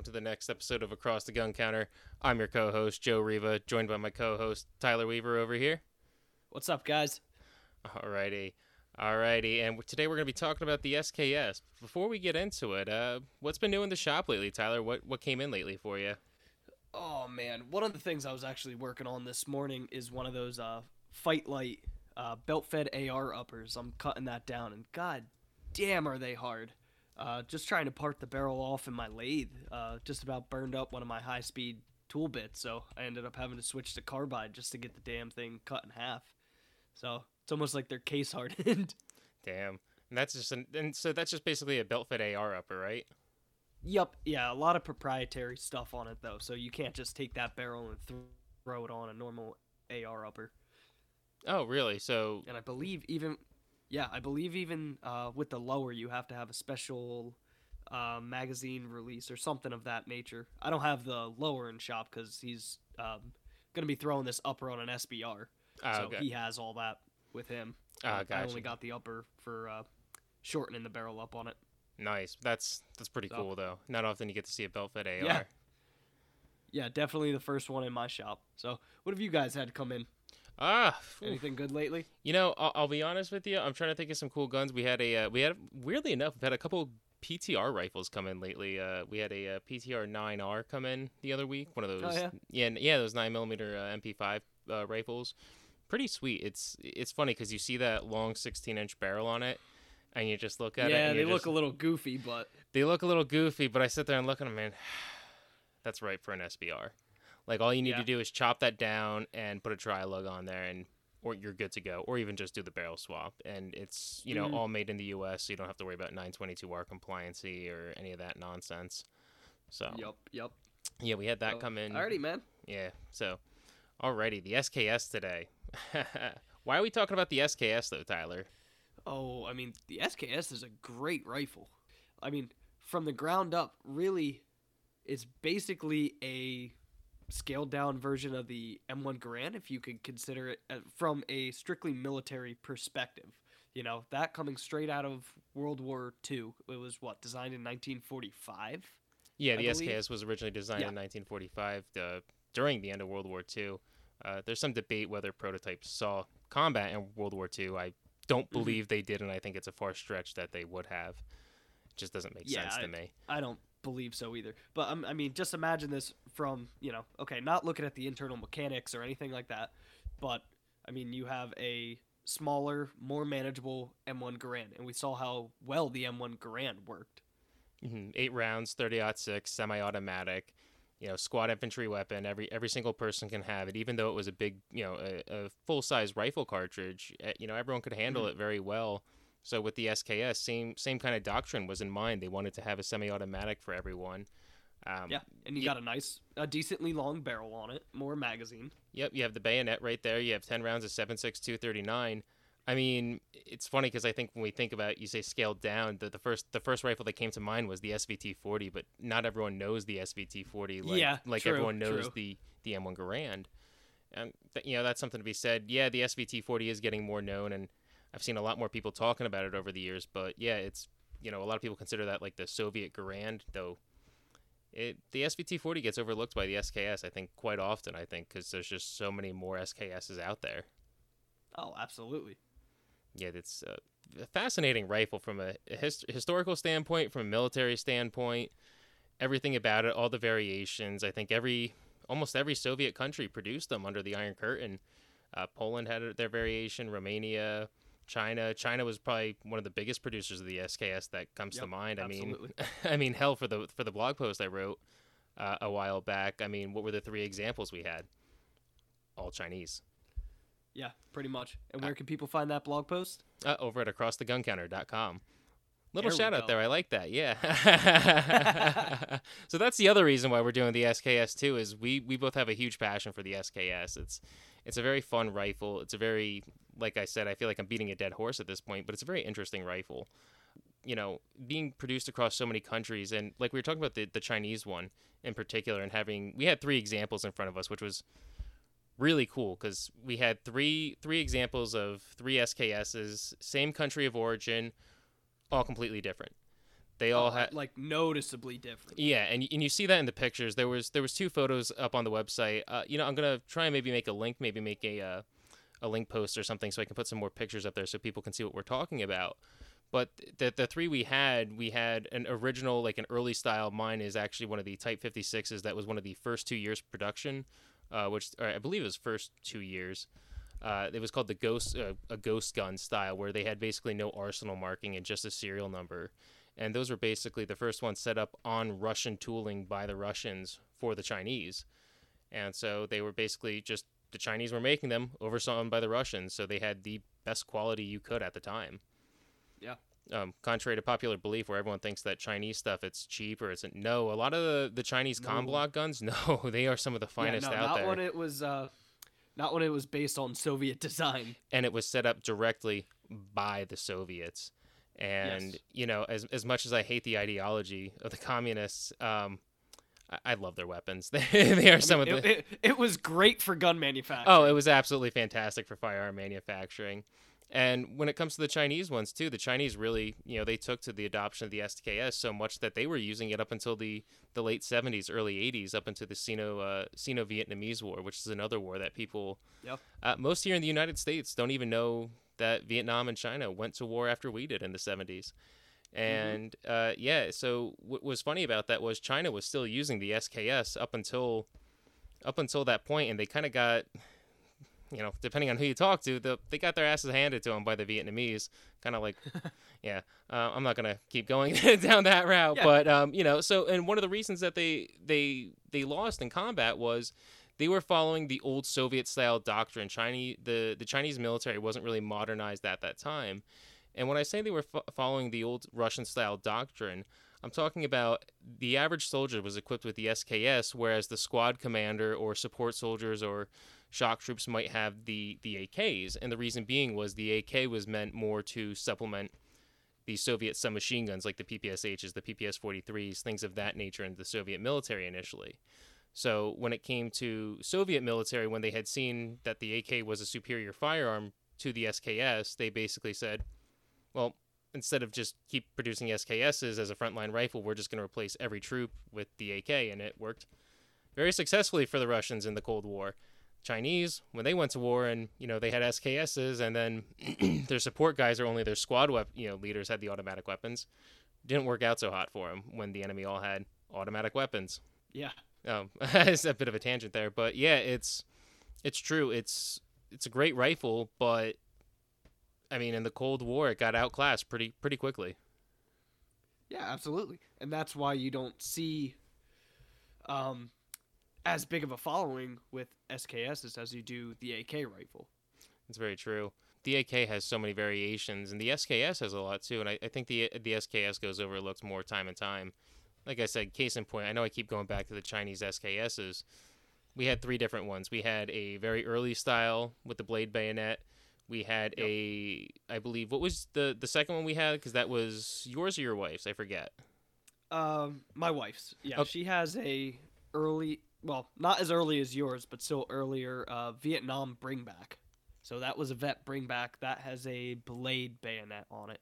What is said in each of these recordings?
welcome to the next episode of Across the Gun Counter. I'm your co host, Joe Riva, joined by my co host, Tyler Weaver, over here. What's up, guys? Alrighty. Alrighty. And today we're going to be talking about the SKS. Before we get into it, uh, what's been new in the shop lately, Tyler? What, what came in lately for you? Oh, man. One of the things I was actually working on this morning is one of those uh, FightLite uh, belt fed AR uppers. I'm cutting that down, and god damn, are they hard. Uh, just trying to part the barrel off in my lathe, uh, just about burned up one of my high speed tool bits, so I ended up having to switch to carbide just to get the damn thing cut in half. So it's almost like they're case hardened. Damn. And that's just an, and so that's just basically a belt fed AR upper, right? Yup, yeah, a lot of proprietary stuff on it though, so you can't just take that barrel and th- throw it on a normal AR upper. Oh, really? So And I believe even, yeah, I believe even uh, with the lower, you have to have a special uh, magazine release or something of that nature. I don't have the lower in shop because he's um, going to be throwing this upper on an SBR. Ah, so okay. he has all that with him. Ah, I only got the upper for uh, shortening the barrel up on it. nice. That's that's pretty So- cool though. Not often you get to see a belt fed AR. Yeah. Yeah, definitely the first one in my shop. So, what have you guys had to come in? Ah. Anything good lately? You know, I'll, I'll be honest with you. I'm trying to think of some cool guns. We had a, uh, we had weirdly enough, we've had a couple PTR rifles come in lately. Uh, we had a, uh PTR 9R come in the other week. One of those, Oh, yeah? yeah, yeah, those nine millimeter uh, MP5 uh, rifles. Pretty sweet. It's it's funny because you see that long 16 inch barrel on it, and you just look at it. yeah, and they you're look just- a little goofy, but they look a little goofy, but I sit there and look at them, man. That's right for an SBR. Like all you need Yeah. to do is chop that down and put a tri lug on there, and or you're good to go. Or even just do the barrel swap, and it's you know Mhm. all made in the U.S., so you don't have to worry about 922R compliancy or any of that nonsense. So yep, yep. yeah, we had that So, come in. Alrighty, man. Yeah. So, alrighty, the SKS today. Why are we talking about the SKS though, Tyler? Oh, I mean, the SKS is a great rifle. I mean, from the ground up, really, it's basically a scaled down version of the M1 Garand, if you could consider it uh, from a strictly military perspective. You know, that coming straight out of World War II. It was what, designed in 1945? Yeah, the. SKS was originally designed Yeah. in 1945 uh, during the end of World War II. Uh, there's some debate whether prototypes saw combat in World War II. I don't Mm-hmm. believe they did, and I think it's a far stretch that they would have. It just doesn't make Yeah, sense to I- me. I don't believe so either. But um, I mean, just imagine this from you know, okay, not looking at the internal mechanics or anything like that, but I mean, you have a smaller, more manageable M1 Garand, and we saw how well the M1 Garand worked. hmm Eight rounds, 30 six, semi-automatic. You know, squad infantry weapon. Every every single person can have it, even though it was a big, you know, a, a full-size rifle cartridge. eh, You know, everyone could handle Mm-hmm. it very well. So with the SKS, same same kind of doctrine was in mind. They wanted to have a semi-automatic for everyone. Um, Yeah, and you got a nice, a decently long barrel on it, more magazine. Yep, you have the bayonet right there. You have 10 rounds of 7.6 239. I mean, it's funny because I think when we think about it, you say scaled down, the, the first the first rifle that came to mind was the SVT 40, but not everyone knows the SVT 40 like, Yeah, like true, everyone knows true. the, the M1 Garand. And, th- you know, that's something to be said. Yeah, the SVT 40 is getting more known, and I've seen a lot more people talking about it over the years, but yeah, it's, you know, a lot of people consider that like the Soviet Garand, though it the SVT 40 gets overlooked by the SKS, I think, quite often, I think, because there's just so many more SKSs out there. Oh, absolutely. Yeah, it's a fascinating rifle from a his- historical standpoint, from a military standpoint, everything about it, all the variations. I think every, almost every Soviet country produced them under the Iron Curtain. Uh, Poland had their variation, Romania, China. China was probably one of the biggest producers of the SKS that comes to mind. I mean. I mean, hell for the for the blog post I wrote uh, a while back. I mean, what were the three examples we had? All Chinese. Yeah, pretty much. And where can people find that blog post? Uh, over at acrosstheguncounter.com. Little There shout out there. I like that. Yeah. so that's the other reason why we're doing the SKS too is we we both have a huge passion for the SKS. It's it's a very fun rifle. It's a very like I said, I feel like I'm beating a dead horse at this point, but it's a very interesting rifle. You know, being produced across so many countries and like we were talking about the the Chinese one in particular and having we had three examples in front of us, which was really cool because we had three three examples of three SKSs, same country of origin, all completely different. They all had like noticeably different. yeah, and and you see that in the pictures. There was there was two photos up on the website. Uh, you know, I'm gonna try and maybe make a link, maybe make a uh, a link post or something, so I can put some more pictures up there so people can see what we're talking about. But the the three we had, we had an original, like an early style. Mine is actually one of the Type 56s. That was one of the first two years production, uh, which I believe was first two years. Uh, it was called the ghost uh, a ghost gun style, where they had basically no arsenal marking and just a serial number and those were basically the first ones set up on Russian tooling by the Russians for the Chinese. And so they were basically just the Chinese were making them oversawn by the Russians, so they had the best quality you could at the time. Yeah. Um, contrary to popular belief, where everyone thinks that Chinese stuff it's cheap or it's no, a lot of the, the Chinese No. Comblock guns, no, they are some of the finest yeah, no, out not there, when it was. Uh, not when it was based on Soviet design. and it was set up directly by the Soviets. And Yes. you know, as as much as I hate the ideology of the communists, um, I, love their weapons. they, they are I some mean, of the. it, it, was great for gun manufacturing. oh, it was absolutely fantastic for firearm manufacturing. And when it comes to the Chinese ones too, the Chinese really, you know, they took to the adoption of the SKS so much that they were using it up until the, the late 70s, early 80s, up into the Sino uh, Sino Vietnamese War, which is another war that people, Yep. uh, most here in the United States, don't even know that Vietnam and China went to war after we did in the 70s. And uh, yeah, so what was funny about that was China was still using the SKS up until up until that point, and they kind of got, you know, depending on who you talk to, the, they got their asses handed to them by the Vietnamese. Kind of like, yeah, uh, I'm not gonna keep going down that route, Yeah. but um, you know, so and one of the reasons that they they they lost in combat was they were following the old Soviet style doctrine. Chinese the the Chinese military wasn't really modernized at that time, and when I say they were fo- following the old Russian style doctrine, I'm talking about the average soldier was equipped with the SKS, whereas the squad commander or support soldiers or shock troops might have the the AKs. And the reason being was the AK was meant more to supplement the Soviet submachine guns like the PPSHs, the PPS 43s, things of that nature in the Soviet military initially. So when it came to Soviet military, when they had seen that the AK was a superior firearm to the SKS, they basically said, well, instead of just keep producing SKSs as a frontline rifle, we're just going to replace every troop with the AK, and it worked very successfully for the Russians in the Cold War. Chinese, when they went to war, and you know they had SKSs, and then their support guys or only their squad wep- you know leaders had the automatic weapons. Didn't work out so hot for them when the enemy all had automatic weapons. Yeah. Um, it's a bit of a tangent there, but yeah, it's it's true. It's it's a great rifle, but I mean, in the Cold War, it got outclassed pretty pretty quickly. Yeah, absolutely. And that's why you don't see um, as big of a following with SKSs as you do the AK rifle. It's very true. The AK has so many variations, and the SKS has a lot too. And I, I think the the SKS goes overlooked more time and time. Like I said, case in point, I know I keep going back to the Chinese SKSs. We had three different ones. We had a very early style with the blade bayonet. We had Yep. a, I believe, what was the the second one we had? Because that was yours or your wife's? I forget. Um, my wife's. Yeah, Oh. she has a early, well, not as early as yours, but still earlier uh, Vietnam bringback. So that was a vet bring back that has a blade bayonet on it.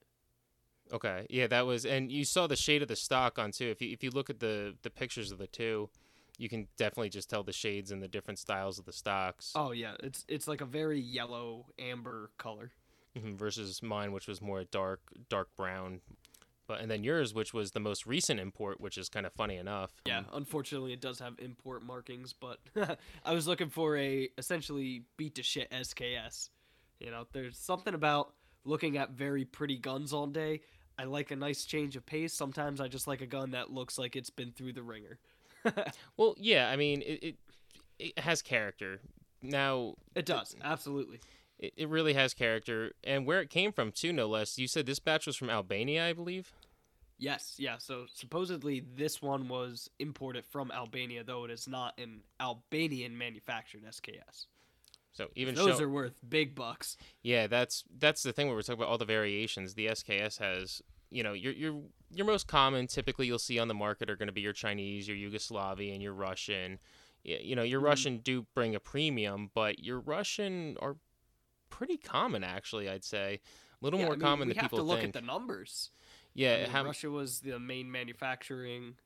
Okay, yeah, that was, and you saw the shade of the stock on too. If you if you look at the the pictures of the two, you can definitely just tell the shades and the different styles of the stocks Oh yeah, it's it's like a very yellow amber color. mhm, versus mine, which was more dark dark brown. But and then yours, which was the most recent import, which is kind of funny enough. Yeah, unfortunately, it does have import markings, but I was looking for a essentially beat to shit SKS. You know, there's something about looking at very pretty guns all day. I like a nice change of pace. Sometimes I just like a gun that looks like it's been through the ringer. Well, yeah, I mean, it it, it has character. Now, It does, absolutely. it, it really has character, and where it came from too, no less. You said this batch was from Albania, I believe. Yes, yeah. So supposedly this one was imported from Albania, though it is not an Albanian manufactured SKS. So even Those show- are worth big bucks. Yeah, that's that's the thing where we're talking about all the variations. The SKS has, you know, your your your most common typically you'll see on the market are going to be your Chinese, your Yugoslavian, your Russian. You know, your Mhm. Russian do bring a premium, but your Russian are pretty common actually. I'd say a little Yeah, more I mean, common we than have people to look think. at the numbers. Yeah, I mean, how, Russia was the main manufacturing,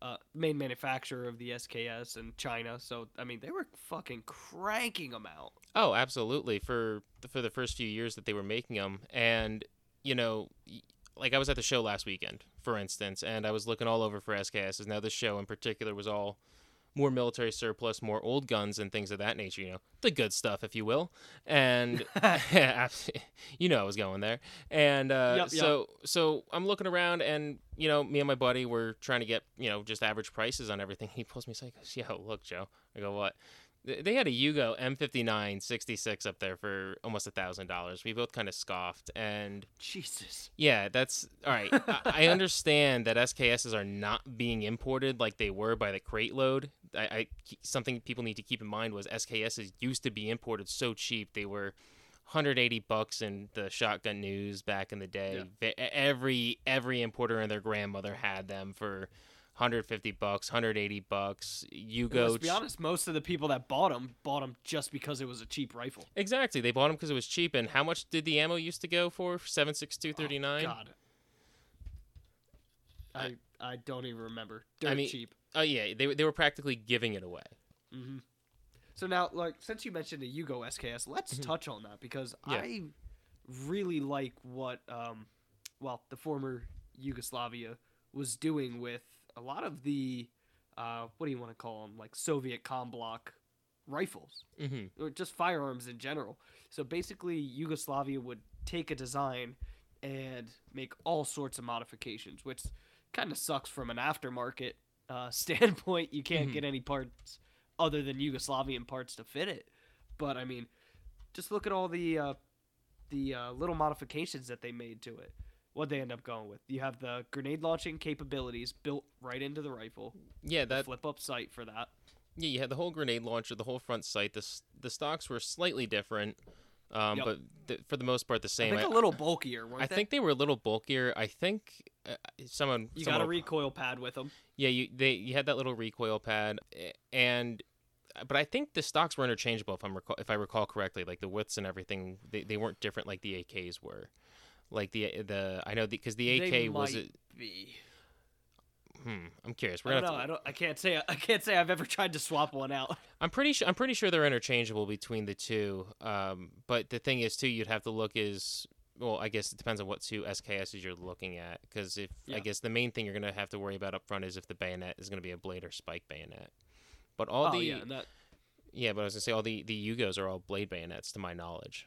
uh, main manufacturer of the SKS, and China. So I mean, they were fucking cranking them out. Oh, absolutely. For for the first few years that they were making them, and you know, like I was at the show last weekend, for instance, and I was looking all over for SKSs. Now this show in particular was all more military surplus, more old guns and things of that nature. You know, the good stuff, if you will. And you know, I was going there. And uh, Yep, yep. so so I'm looking around, and you know, me and my buddy were trying to get you know just average prices on everything. He pulls me aside, goes, "Yo, look, Joe." I go, "What?" Th- They had a Yugo M59 66 up there for almost a thousand dollars. We both kind of scoffed, and Jesus. yeah, that's all right. I, I understand that SKSs are not being imported like they were by the crate load. I, I something people need to keep in mind was SKSs used to be imported so cheap. They were 180 bucks in the shotgun news back in the day. E, Every every importer and their grandmother had them for 150 bucks, 180 bucks. You go Let's be honest. Most of the people that bought them bought them just because it was a cheap rifle. Exactly. They bought them because it was cheap. And how much did the ammo used to go for? 76239? Oh, God. I I don't even remember. I mean- cheap. Oh yeah, they they were practically giving it away. hmm So now, like, since you mentioned the Yugo SKS, let's Mhm. touch on that because Yeah. I really like what, um, well, the former Yugoslavia was doing with a lot of the, uh, what do you want to call them, like Soviet com block rifles Mm-hmm. or just firearms in general. So basically, Yugoslavia would take a design and make all sorts of modifications, which kind of sucks from an aftermarket uh, standpoint. You can't Mhm. get any parts other than Yugoslavian parts to fit it. But I mean, just look at all the uh, the uh, little modifications that they made to it. What they end up going with? You have the grenade launching capabilities built right into the rifle. Yeah, that flip up sight for that. yeah, you had the whole grenade launcher, the whole front sight. The the stocks were slightly different, um, Yep. but th- for the most part the I same. think a little bulkier, weren't I they? think they were a little bulkier. I think uh, someone you someone got a recoil pad with them. Yeah, you they you had that little recoil pad, and but I think the stocks were interchangeable if I'm recall, if I recall correctly. Like the widths and everything, they, they weren't different like the AKs were. Like the the I know because the, AK They was it. be. Hmm, I'm curious. We're I don't know. I don't. I can't say. I can't say I've ever tried to swap one out. I'm pretty sure I'm pretty sure they're interchangeable between the two. Um, but the thing is too, you'd have to look is well, I guess it depends on what two SKSs you're looking at. Because if I guess the main thing you're gonna have to worry about up front is if the bayonet is gonna be a blade or spike bayonet. But all oh the yeah, that. Yeah, but I was gonna say all the the Yugos are all blade bayonets to my knowledge.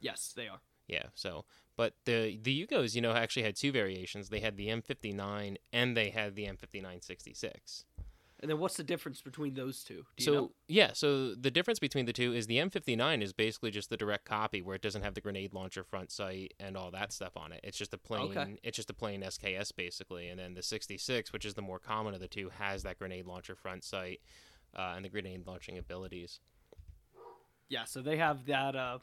Yes, they are. Yeah, so but the the Yugos, you know, actually had two variations. They had the M59 and they had the M5966. And then what's the difference between those two? Do you so know? yeah, so the difference between the two is the M59 is basically just the direct copy where it doesn't have the grenade launcher front sight and all that stuff on it. It's just a plain Okay. it's just a plain SKS basically. And then the 66, which is the more common of the two, has that grenade launcher front sight uh, and the grenade launching abilities. Yeah, so they have that uh,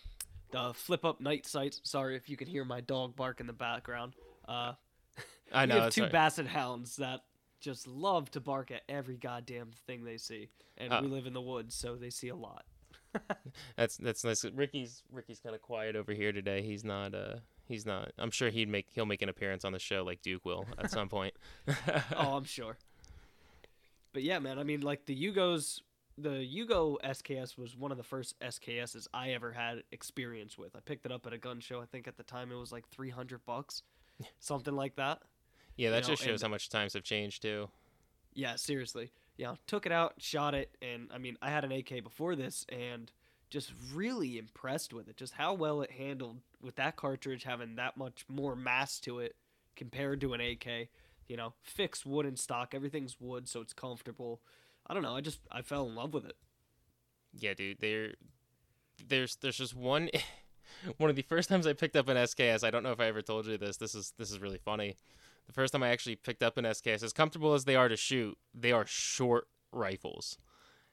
the flip up night sights. Sorry if you can hear my dog bark in the background. Uh, I we know have two right. basset hounds that just love to bark at every goddamn thing they see, and Uh. we live in the woods, so they see a lot. That's that's nice. Ricky's Ricky's kind of quiet over here today. He's not. Uh, he's not. I'm sure he'd make he'll make an appearance on the show like Duke will at some point. oh, I'm sure. But yeah, man. I mean, like the Yugos, the Yugo SKS was one of the first SKSs I ever had experience with. I picked it up at a gun show. I think at the time it was like 300 bucks, something like that. yeah, that You know, just shows and- how much times have changed too. Yeah, seriously. Yeah, took it out, shot it, and I mean, I had an AK before this, and just really impressed with it. Just how well it handled with that cartridge having that much more mass to it compared to an AK. You know, fixed wooden stock, everything's wood, so it's comfortable. I don't know. I just I fell in love with it. Yeah, dude. There, there's there's just one. One of the first times I picked up an SKS, I don't know if I ever told you this. This is this is really funny. The first time I actually picked up an SKS, as comfortable as they are to shoot, they are short rifles.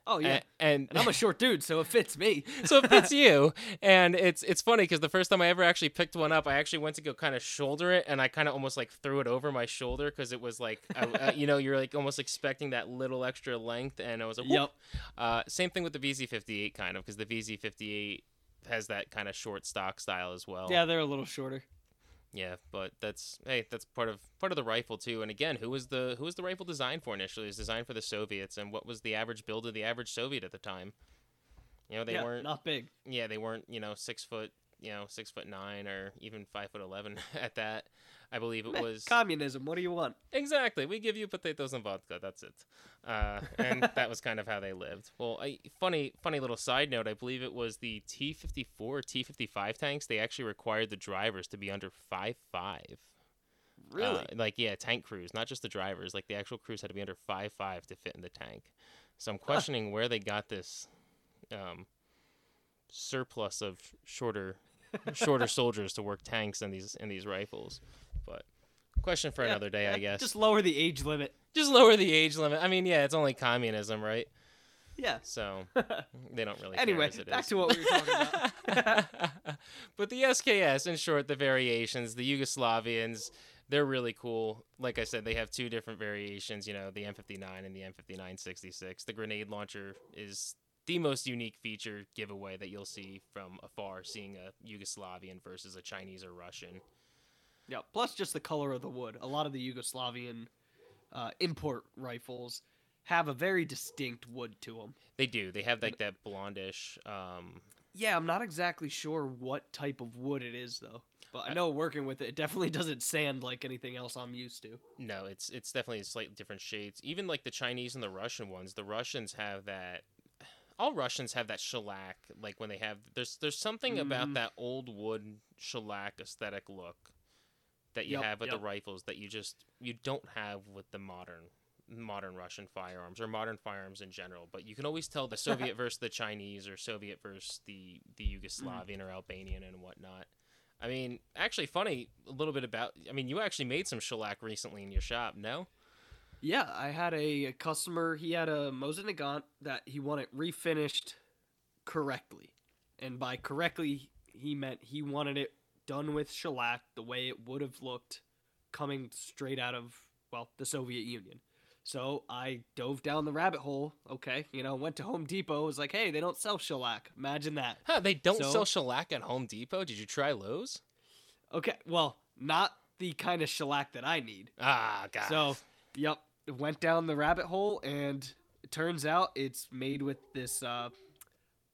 Oh yeah, A- and, and I'm a short dude, so it fits me. so it fits you and it's it's funny because the first time i ever actually picked one up i actually went to go kind of shoulder it and i kind of almost like threw it over my shoulder because it was like I, uh, you know you're like almost expecting that little extra length and i was like Yep. uh, same thing with the vz58 kind of because the vz58 has that kind of short stock style as well Yeah, they're a little shorter. Yeah, but that's hey, that's part of part of the rifle too. And again, who was the who was the rifle designed for initially? It was designed for the Soviets, and what was the average build of the average Soviet at the time? You know, they yeah, weren't. not big. Yeah, they weren't. You know, six foot. You know, six foot nine or even five foot eleven at that. I believe it was communism. What do you want? exactly. We give you potatoes and vodka. That's it. Uh, and that was kind of how they lived. Well, I, funny, funny little side note. I believe it was the T fifty four, T fifty five tanks. They actually required the drivers to be under five five. Really? Uh, like yeah, tank crews, not just the drivers. Like the actual crews had to be under five five to fit in the tank. So I'm questioning where they got this um, surplus of shorter shorter soldiers to work tanks and these in these rifles. But question for Yeah, another day, I guess. Just lower the age limit. Just lower the age limit. I mean, yeah, it's only communism, right? Yeah. So they don't really. Anyway, care as it back is. to what we were talking about. but the SKS, in short, the variations, the Yugoslavians, they're really cool. Like I said, they have two different variations. You know, the M59 and the M5966. The grenade launcher is the most unique feature giveaway that you'll see from afar, seeing a Yugoslavian versus a Chinese or Russian. Yeah. Plus, just the color of the wood. A lot of the Yugoslavian uh, import rifles have a very distinct wood to them. They do. They have like that blondish. Um, Yeah, I'm not exactly sure what type of wood it is though. But I know working with it, it definitely doesn't sand like anything else I'm used to. No, it's it's definitely slightly different shades. Even like the Chinese and the Russian ones, the Russians have that. All Russians have that shellac. Like when they have there's there's something about Mhm. that old wood shellac aesthetic look that you Yep, have with yep. the rifles that you just you don't have with the modern modern Russian firearms or modern firearms in general. But you can always tell the Soviet versus the Chinese or Soviet versus the the mm. Yugoslavian or Albanian and whatnot. I mean, actually, funny a little bit about. I mean, you actually made some shellac recently in your shop, no? Yeah, I had a, a customer. He had a Mosin Nagant that he wanted refinished correctly, and by correctly he meant he wanted it done with shellac the way it would have looked coming straight out of well the Soviet Union. So I dove down the rabbit hole. Okay, you know, went to Home Depot. Was like, hey, they don't sell shellac. Imagine that. Huh, they don't So- sell shellac at Home Depot. Did you try Lowe's? Okay, well, not the kind of shellac that I need. Ah, God. So, yep, went down the rabbit hole, and it turns out it's made with this uh,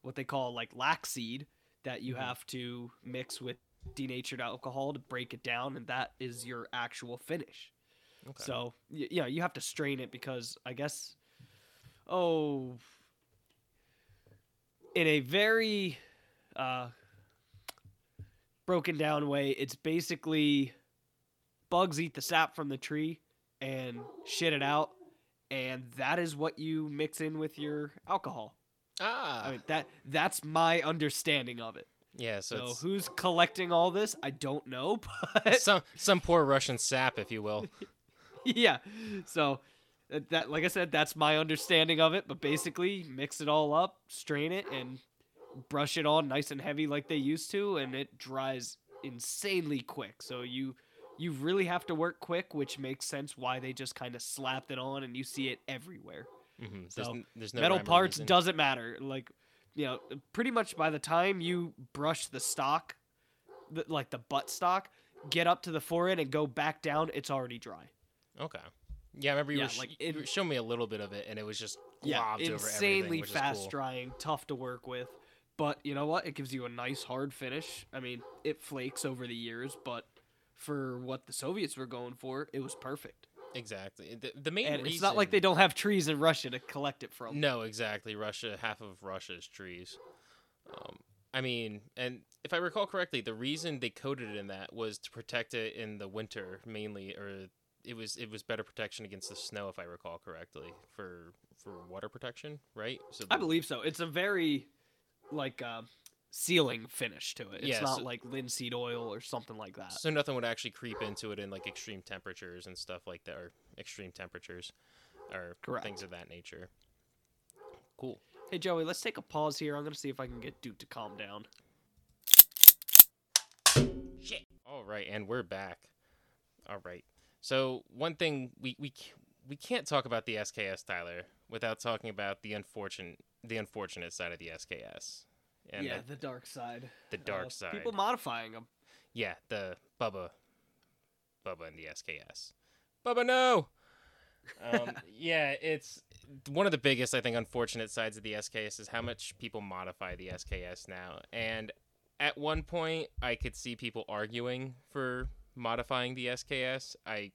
what they call like lax seed that you Mhm. have to mix with denatured alcohol to break it down, and that is your actual finish. Okay. So, y- yeah, you have to strain it because I guess, oh, in a very uh, broken down way, it's basically bugs eat the sap from the tree and shit it out, and that is what you mix in with your alcohol. ah, I mean that that's my understanding of it. Yeah. So, So who's collecting all this? I don't know, but some some poor Russian sap, if you will. yeah. So that, that, like I said, that's my understanding of it. But basically, mix it all up, strain it, and brush it on nice and heavy like they used to, and it dries insanely quick. So you you really have to work quick, which makes sense why they just kind of slapped it on, and you see it everywhere. hmm There's, So, n- there's no Metal parts reason. doesn't matter. Like you know, pretty much by the time you brush the stock, the, like the butt stock, get up to the forehead and go back down, it's already dry. Okay. Yeah, I remember you, Yeah, were, like, you it- were showing me a little bit of it, and it was just yeah, globbed over insanely fast cool. drying, tough to work with. But you know what? It gives you a nice hard finish. I mean, it flakes over the years, but for what the Soviets were going for, it was perfect. Exactly. The, the main And reason. it's not like they don't have trees in Russia to collect it from. No, exactly. Russia, half of Russia is trees. Um, I mean, and if I recall correctly, the reason they coated it in that was to protect it in the winter mainly, or it was it was better protection against the snow, if I recall correctly, for for water protection, right? So I believe so. It's a very like uh, sealing finish to it. It's Yeah, not so- like linseed oil or something like that. So nothing would actually creep into it in like extreme temperatures and stuff like that, or extreme temperatures, or Correct. things of that nature. Cool. Hey Joey, let's take a pause here. I'm gonna see if I can get Duke to calm down. Shit. All right, and we're back. All right. So one thing we we we can't talk about the SKS Tyler without talking about the unfortunate the unfortunate side of the SKS. And yeah, the, the dark side. the dark Uh, side. People modifying them. yeah, the Bubba Bubba and the SKS. Bubba, no. um, yeah, it's one of the biggest, I think, unfortunate sides of the SKS is how much people modify the SKS now. And at one point, I could see people arguing for modifying the SKS. I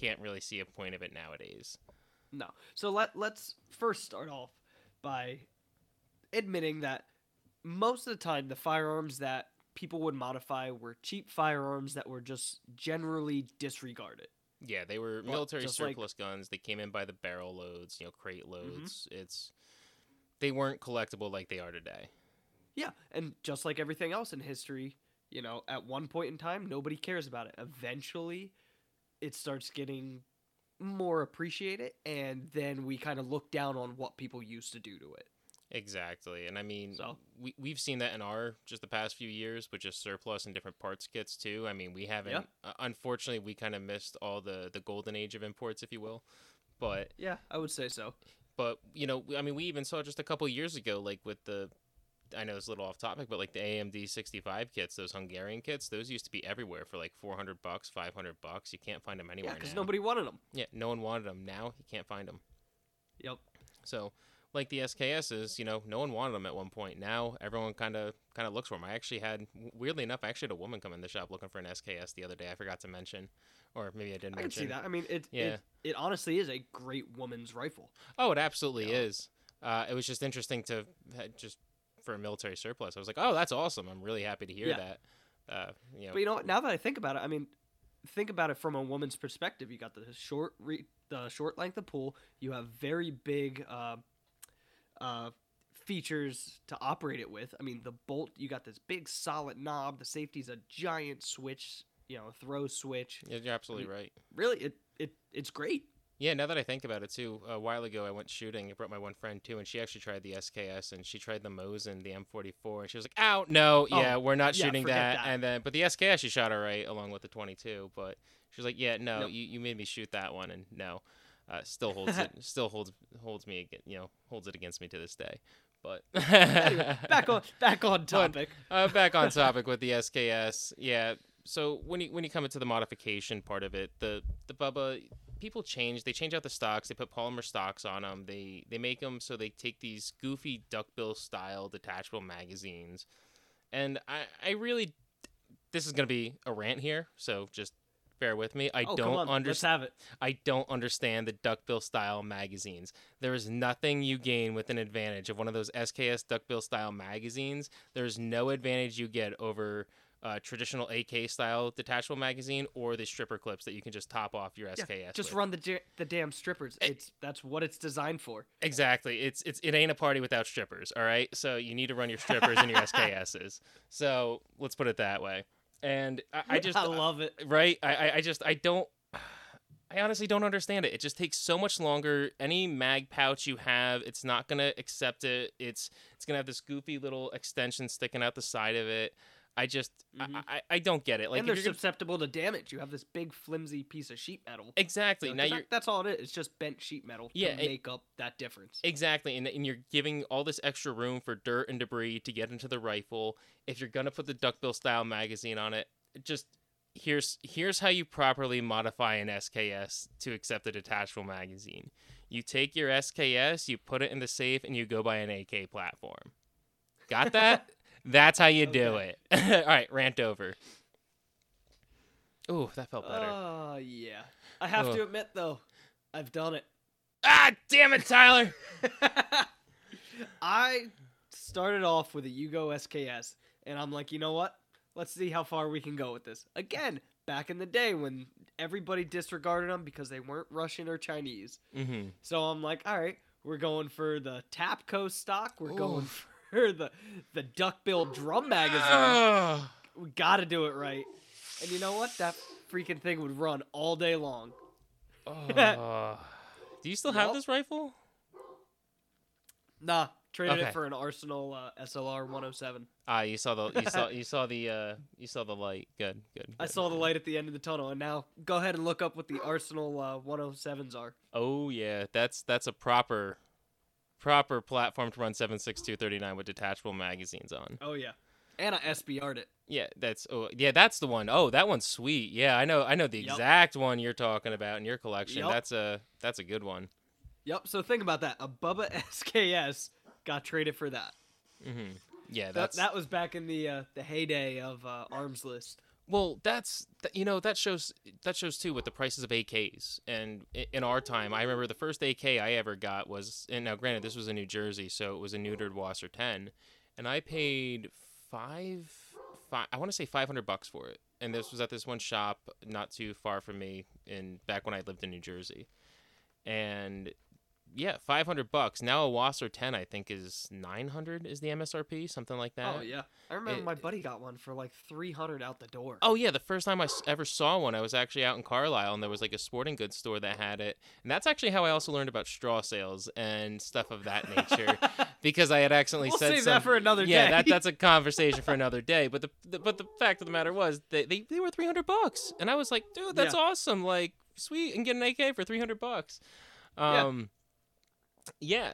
can't really see a point of it nowadays. No. So let let's first start off by admitting that most of the time the firearms that people would modify were cheap firearms that were just generally disregarded. Yeah, they were military just like- surplus guns. They came in by the barrel loads, you know, crate Mm-hmm. loads. It's they weren't collectible like they are today. Yeah, and just like everything else in history, you know, at one point in time, nobody cares about it. Eventually, it starts getting more appreciated, and then we kind of look down on what people used to do to it. Exactly, and I mean, So- we we've seen that in our just the past few years with just surplus and different parts kits too. I mean, we haven't. Uh, unfortunately, we kind of missed all the the golden age of imports, if you will. But Yeah, I would say so. but you know, I mean, we even saw just a couple years ago, like with the. I know it's a little off topic, but like the AMD 65 kits, those Hungarian kits, those used to be everywhere for like 400 bucks, 500 bucks. You can't find them anywhere Yeah, because nobody wanted them. Yeah, no one wanted them. Now you can't find them. Yep. So, like the SKSs, you know, no one wanted them at one point. Now everyone kind of kind of looks for them. I actually had, weirdly enough, I actually had a woman come in the shop looking for an SKS the other day. I forgot to mention, or maybe I didn't I can mention. see that. I mean, it, Yeah. it it honestly is a great woman's rifle. Oh, it absolutely Yeah. is. Uh, it was just interesting to just for a military surplus. I was like, oh, that's awesome. I'm really happy to hear Yeah. that. Uh, you know, But you know? Now that I think about it, I mean, think about it from a woman's perspective. You got the short re- the short length of pull. You have very big uh, uh, features to operate it with. I mean, the bolt. You got this big solid knob. The safety's a giant switch. You know, throw switch. you're you're absolutely right. Really, it it it's great. Yeah, now that I think about it too, a while ago I went shooting. I brought my one friend too, and she actually tried the SKS and she tried the Mosin, the M44, and she was like, "Ow, no, Oh, yeah, we're not yeah, shooting that. that. And then, but the SKS she shot all right along with the 22, but she was like, "Yeah, no, Nope. you, you made me shoot that one, and no, uh, still holds it, still holds holds me, you know, holds it against me to this day." But Anyway, back on back on topic. uh, back on topic with the SKS. Yeah. So when you when you come into the modification part of it, the the Bubba people change. They change out the stocks. They put polymer stocks on them. They they make them so they take these goofy duckbill style detachable magazines, and I I really this is gonna be a rant here. So just bear with me. I oh, don't understand. Let's have. I don't understand the duckbill style magazines. There is nothing you gain with an advantage of one of those SKS duckbill style magazines. There's no advantage you get over uh, traditional AK style detachable magazine or the stripper clips that you can just top off your Yeah, SKS. just with. run the ja- the damn strippers. Eh. It's that's what it's designed for. Exactly. It's it's it ain't a party without strippers. All right. So you need to run your strippers and your SKSs. So let's put it that way. And I, I just I uh, love it. right? I, I i just i don't i honestly don't understand it. It just takes so much longer. Any mag pouch you have it's not gonna accept it. It's it's gonna have this goofy little extension sticking out the side of it i just Mhm. I, I i don't get it like and they're you're gonna- susceptible to damage. You have this big flimsy piece of sheet metal. exactly You know, now you're that- that's all it is. It's just bent sheet metal Yeah, to it- make up that difference. Exactly, and, and you're giving all this extra room for dirt and debris to get into the rifle. If you're gonna put the duckbill style magazine on it, just here's here's how you properly modify an SKS to accept a detachable magazine. You take your SKS, you put it in the safe, and you go buy an AK platform. Got that? That's how you do it. all right, rant over. Ooh, that felt better. Oh yeah. I have Ugh. to admit though, I've done it. ah, damn it, Tyler. I started off with a Yugo SKS, and I'm like, you know what? Let's see how far we can go with this. Again, back in the day when everybody disregarded them because they weren't Russian or Chinese. mm-hmm. So I'm like, all right, we're going for the Tapco stock. We're going Oof. for the the duckbill drum magazine. We got to do it right. And you know what? That freaking thing would run all day long. Oh. Do you still have this rifle? Nah, traded Okay. it for an Arsenal uh, SLR 107. Ah, you saw the you saw you saw the uh you saw the light. Good, good. I saw the light at the end of the tunnel, and now go ahead and look up what the Arsenal uh, 107s are. Oh yeah, that's that's a proper proper platform to run 76239 with detachable magazines on. Oh yeah, And I SBR'd it. Yeah, that's oh yeah, that's the one. Oh, that one's sweet. Yeah, I know I know the Yep. exact one you're talking about in your collection. Yep. That's a that's a good one. Yep. So think about that. A Bubba SKS got traded for that. Mm-hmm. Yeah, That, that's that was back in the uh, the heyday of uh, Armslist. Well, that's you know that shows that shows too with the prices of AKs. And in our time, I remember the first AK I ever got was and now granted this was in New Jersey, so it was a neutered WASR 10, and I paid five five I want to say 500 bucks for it. And this was at this one shop not too far from me in back when I lived in New Jersey. And yeah, 500 bucks. Now a WASR 10 I think is 900 is the MSRP, something like that. oh yeah, I remember it- my buddy got one for like three hundred out the door. Oh yeah, the first time I ever saw one, I was actually out in Carlisle, and there was like a sporting goods store that had it, and that's actually how I also learned about straw sales and stuff of that nature, because I had accidentally We'll said save some- that for another yeah, day. that that's a conversation for another day. But the, the but the fact of the matter was they they, they were three hundred bucks, and I was like, dude, that's Yeah. awesome, like sweet, and get an AK for three hundred bucks. Um, yeah,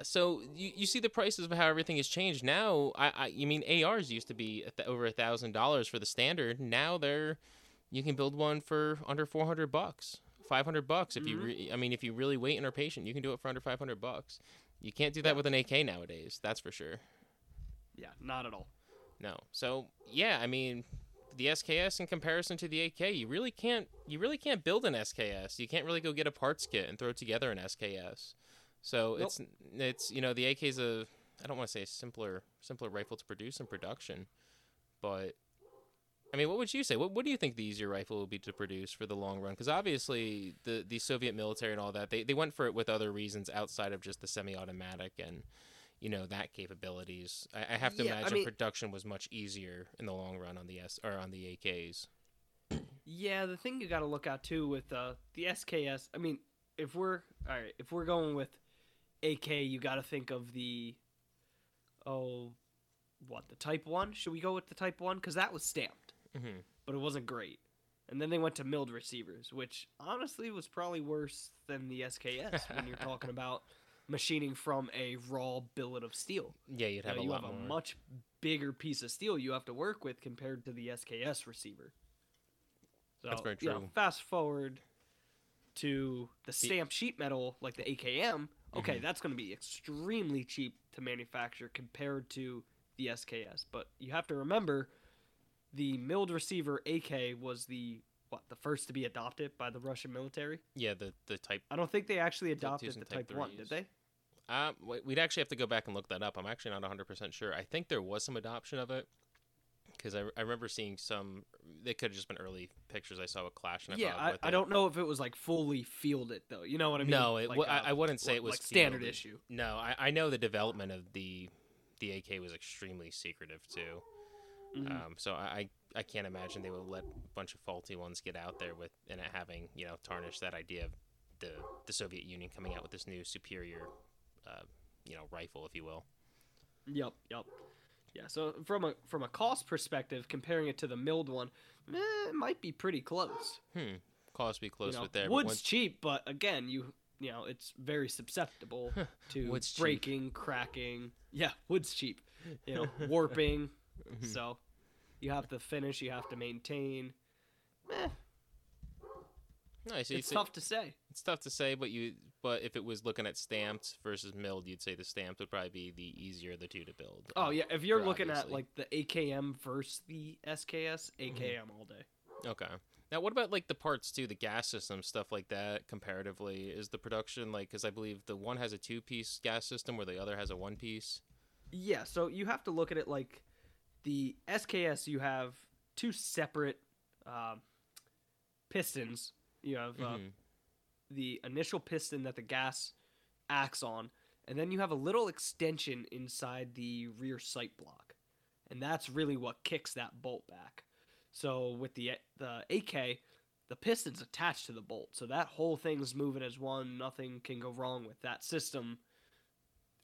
so you, you see the prices of how everything has changed now. I, I you mean ARs used to be over a thousand dollars for the standard. Now they're you can build one for under four hundred bucks, five hundred bucks if you. Mhm. Re- I mean, if you really wait and are patient, you can do it for under five hundred bucks. You can't do that Yeah. with an AK nowadays. That's for sure. yeah, not at all. No. So yeah, I mean, the SKS in comparison to the AK, you really can't you really can't build an SKS. You can't really go get a parts kit and throw together an SKS. So Nope. it's it's you know the AK is a I don't want to say a simpler simpler rifle to produce in production, but I mean, what would you say? What what do you think the easier rifle will be to produce for the long run? Because obviously the the Soviet military and all that they they went for it with other reasons outside of just the semi-automatic and you know that capabilities. I, I have to Yeah, I imagine mean- production was much easier in the long run on the S or on the AKs. Yeah, the thing you got to look at too with uh, the SKS. I mean, if we're all right, if we're going with AK, you got to think of the oh, what the Type One? Should we go with the Type One? Because that was stamped, hmm but it wasn't great. And then they went to milled receivers, which honestly was probably worse than the SKS when you're talking about machining from a raw billet of steel. Yeah, you'd You, have know, a you lot have more. a much bigger piece of steel you have to work with compared to the SKS receiver. So, That's very you know, true. fast forward to the stamped sheet metal like the AKM. Okay, Mm-hmm. that's going to be extremely cheap to manufacture compared to the SKS. But you have to remember, the milled receiver AK was the what the first to be adopted by the Russian military. yeah, the the type. I don't think they actually adopted the type Type One, did they? Uh, we'd actually have to go back and look that up. I'm actually not 100 percent sure. I think there was some adoption of it because I, I remember seeing some. They could have just been early pictures I saw with Clash and yeah, I, I don't know if it was like fully fielded though. You know what I mean? No, it, like, w- uh, I, I wouldn't say it was like standard fielded. issue. No, I, I know the development of the the AK was extremely secretive too. Mhm. Um, so I, I I can't imagine they would let a bunch of faulty ones get out there with and it having you know tarnished that idea of the the Soviet Union coming out with this new superior, uh, you know, rifle, if you will. Yep, yep. Yeah, so from a from a cost perspective, comparing it to the milled one, eh, it might be pretty close. Hmm. Cost be close you know, with there. but wood's once- cheap, but again, you you know it's very susceptible to Wood's cheap. breaking, cracking. Yeah, wood's cheap. You know, warping. So you have to finish, you have to maintain. Eh, Nice. so it's say- tough to say. It's tough to say, but you but if it was looking at stamped versus milled, you'd say the stamped would probably be the easier of the two to build. Oh yeah, if you're looking at like the AKM versus the SKS, Mm-hmm. AKM all day. Okay. Now, what about like the parts too, the gas system stuff like that? Comparatively, is the production like? Because I believe the one has a two-piece gas system, where the other has a one-piece. Yeah, so you have to look at it like the SKS. You have two separate um, pistons. You have uh, Mhm. the initial piston that the gas acts on, and then you have a little extension inside the rear sight block, and that's really what kicks that bolt back. So with the the AK, the piston's attached to the bolt, so that whole thing's moving as one. Nothing can go wrong with that system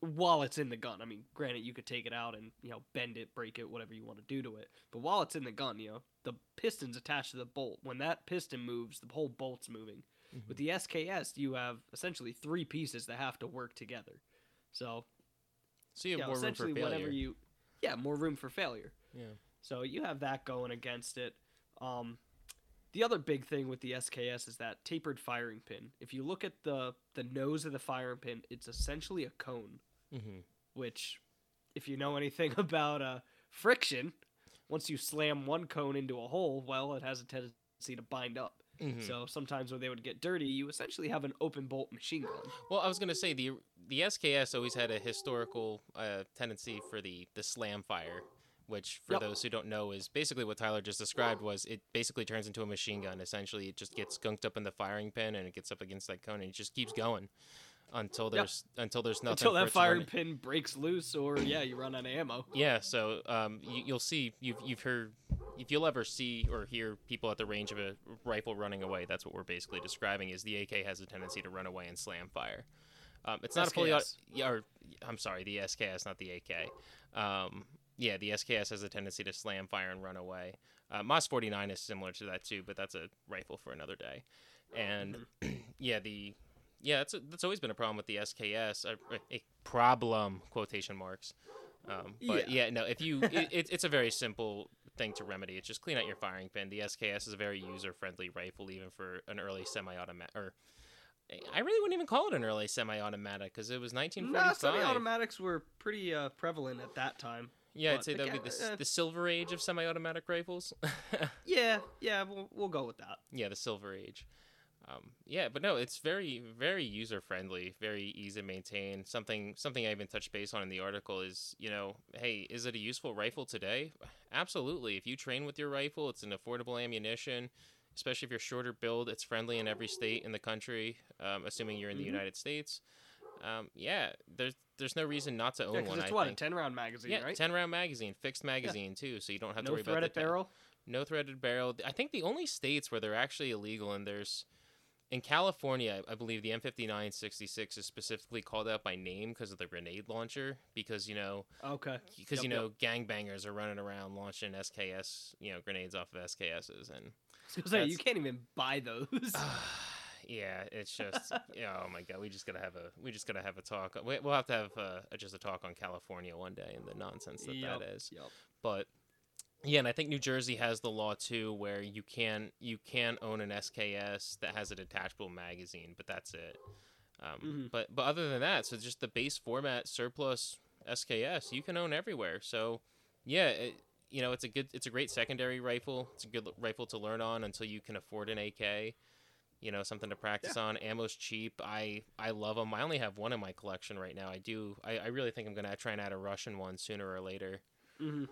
while it's in the gun. I mean, granted, you could take it out and you know bend it, break it, whatever you want to do to it. But while it's in the gun, you know the piston's attached to the bolt. When that piston moves, the whole bolt's moving. Mm-hmm. With the SKS, you have essentially three pieces that have to work together. So So you have more room for failure. whatever you, yeah, more room for failure. Yeah. So you have that going against it. Um, the other big thing with the SKS is that tapered firing pin. If you look at the the nose of the firing pin, it's essentially a cone, Mm-hmm. which, if you know anything about uh, friction, once you slam one cone into a hole, well, it has a tendency to bind up. Mm-hmm. So sometimes when they would get dirty, you essentially have an open bolt machine gun. Well, I was gonna say the the SKS always had a historical uh, tendency for the the slam fire, which for Yep. those who don't know is basically what Tyler just described. Was it basically turns into a machine gun? Essentially, it just gets skunked up in the firing pin and it gets up against that cone and it just keeps going until there's until there's nothing Until that firing pin breaks loose, or yeah, you run out of ammo. Yeah, so um, you, you'll see you've you've heard if you'll ever see or hear people at the range of a rifle running away, that's what we're basically describing. Is the AK has a tendency to run away and slam fire. Um, it's not a fully, or I'm sorry, the SKS, not the AK. Um, yeah, the SKS has a tendency to slam fire and run away. Uh, MAS 49 is similar to that too, but that's a rifle for another day. And yeah, the yeah, that's a, that's always been a problem with the SKS. A, a problem quotation marks. Um, but yeah. no, if you, it, it, it's a very simple thing to remedy. It's just clean out your firing pin. The SKS is a very user-friendly rifle, even for an early semi-automatic. Or I really wouldn't even call it an early semi-automatic because it was Nah, 1945. semi-automatics were pretty uh, prevalent at that time. yeah, I'd say that would be the, uh, the silver age of semi-automatic rifles. Yeah, yeah, we'll, we'll go with that. yeah, the silver age. Um, yeah, but no, it's very, very user friendly, very easy to maintain. Something, something I even touched base on in the article is, you know, hey, is it a useful rifle today? Absolutely. If you train with your rifle, it's an affordable ammunition. Especially if you're shorter build, it's friendly in every state in the country, um, assuming you're in the United States. Um, yeah, there's there's no reason not to own Yeah, one. it's I what think. a ten round magazine, yeah, right? ten round magazine, fixed magazine too, so you don't have to worry about threaded the barrel. no threaded barrel. I think the only states where they're actually illegal, and there's in California, I believe the M5966 is specifically called out by name because of the grenade launcher. Because you know, Okay. because Yep, you yep. know, gangbangers are running around launching SKS, you know, grenades off of SKSs, and So you can't even buy those. yeah, it's just, yeah, oh my god, we just gotta have a, we just gotta have a talk. We, we'll have to have uh, just a talk on California one day and the nonsense that Yep, that is. Yep. but yeah, and I think New Jersey has the law too, where you can you can own an SKS that has a detachable magazine, but that's it. Um, Mhm. But but other than that, so just the base format surplus SKS you can own everywhere. So yeah, it, you know it's a good it's a great secondary rifle. It's a good rifle to learn on until you can afford an AK. You know something to practice on. Ammo's cheap. I I love them. I only have one in my collection right now. I do. I, I really think I'm gonna try and add a Russian one sooner or later. hmm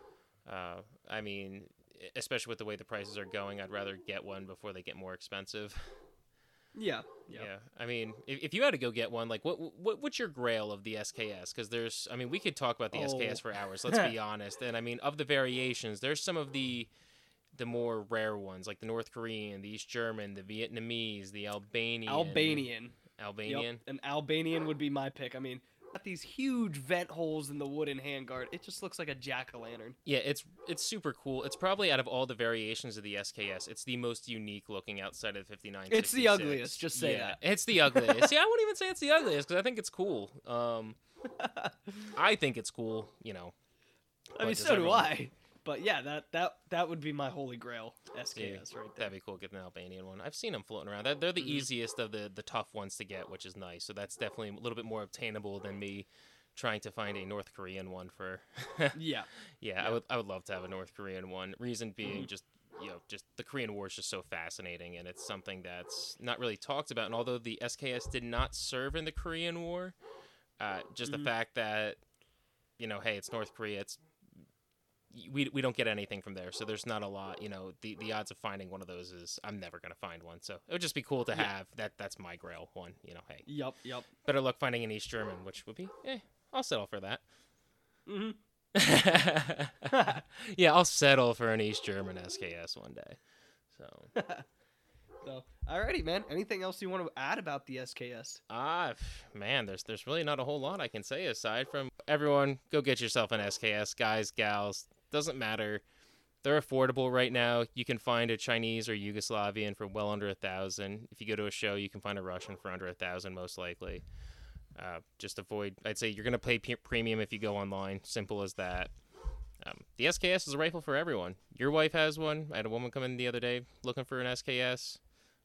Uh, I mean, especially with the way the prices are going, I'd rather get one before they get more expensive. Yeah. Yeah. Yeah. I mean, if, if you had to go get one, like, what, what what's your grail of the SKS? Because there's, I mean, we could talk about the Oh. SKS for hours. Let's be honest. And I mean, of the variations, there's some of the the more rare ones, like the North Korean, the East German, the Vietnamese, the Albanian. Albanian. Albanian. Yep. An Albanian would be my pick. I mean, got these huge vent holes in the wooden handguard. It just looks like a jack o' lantern. Yeah, it's it's super cool. It's probably out of all the variations of the SKS, it's the most unique looking outside of the 59. It's the ugliest, just say yeah, that. It's the ugliest. yeah, I wouldn't even say it's the ugliest because I think it's cool. Um, I think it's cool. You know. I mean, so do everyone- I. But yeah, that that that would be my holy grail SKS Yeah, right there. That'd be cool. Get an Albanian one. I've seen them floating around. They're, they're the Mhm. easiest of the the tough ones to get, which is nice. So that's definitely a little bit more obtainable than me trying to find a North Korean one for. Yeah. Yeah, Yeah. I would I would love to have a North Korean one. Reason being Mhm. just you know, just the Korean War is just so fascinating and it's something that's not really talked about. And although the SKS did not serve in the Korean War, uh, just Mhm. the fact that you know, hey, it's North Korea, it's we, we don't get anything from there, so there's not a lot. You know, the the odds of finding one of those is I'm never gonna find one. So it would just be cool to Yeah. have that. That's my Grail one. You know, hey, Yup. Yup. better luck finding an East German, which would be, eh, I'll settle for that. hmm yeah, I'll settle for an East German SKS one day. So, So, alrighty, man. Anything else you want to add about the SKS? ah, man, there's there's really not a whole lot I can say aside from everyone go get yourself an SKS, guys, gals, doesn't matter. They're affordable right now. You can find a Chinese or Yugoslavian for well under a thousand. If you go to a show, you can find a Russian for under a thousand, most likely. Uh, just avoid. I'd say you're gonna pay p- premium if you go online. Simple as that. Um, the SKS is a rifle for everyone. Your wife has one. I had a woman come in the other day looking for an SKS,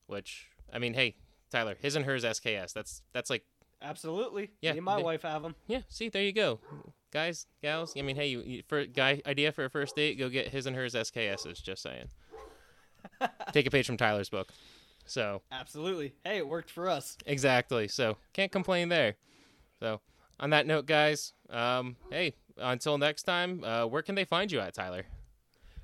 which I mean, hey, Tyler, his and hers SKS. That's that's like Absolutely. Yeah, Me and my they- wife have them. yeah. See, there you go, guys, gals. I mean, hey, you, you for guy idea for a first date, go get his and hers SKSs. Just saying. Take a page from Tyler's book. So Absolutely. Hey, it worked for us. exactly. So can't complain there. So on that note, guys, um, hey, until next time, uh, where can they find you at, Tyler?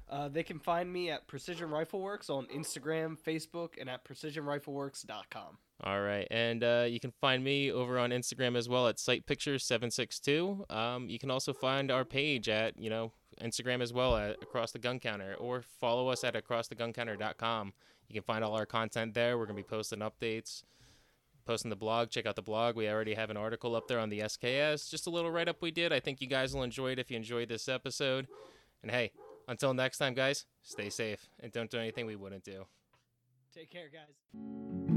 Uh, they can find me at Precision Rifle Works on Instagram, Facebook, and at precisionrifleworks.com. All right, and uh, you can find me over on Instagram as well at sightpictures762. Um, you can also find our page at you know Instagram as well at Across the Gun Counter, or follow us at acrosstheguncounter.com. You can find all our content there. We're gonna be posting updates, posting the blog. Check out the blog. We already have an article up there on the SKS. Just a little write up we did. I think you guys will enjoy it if you enjoyed this episode. And hey, until next time, guys, stay safe and don't do anything we wouldn't do. Take care, guys.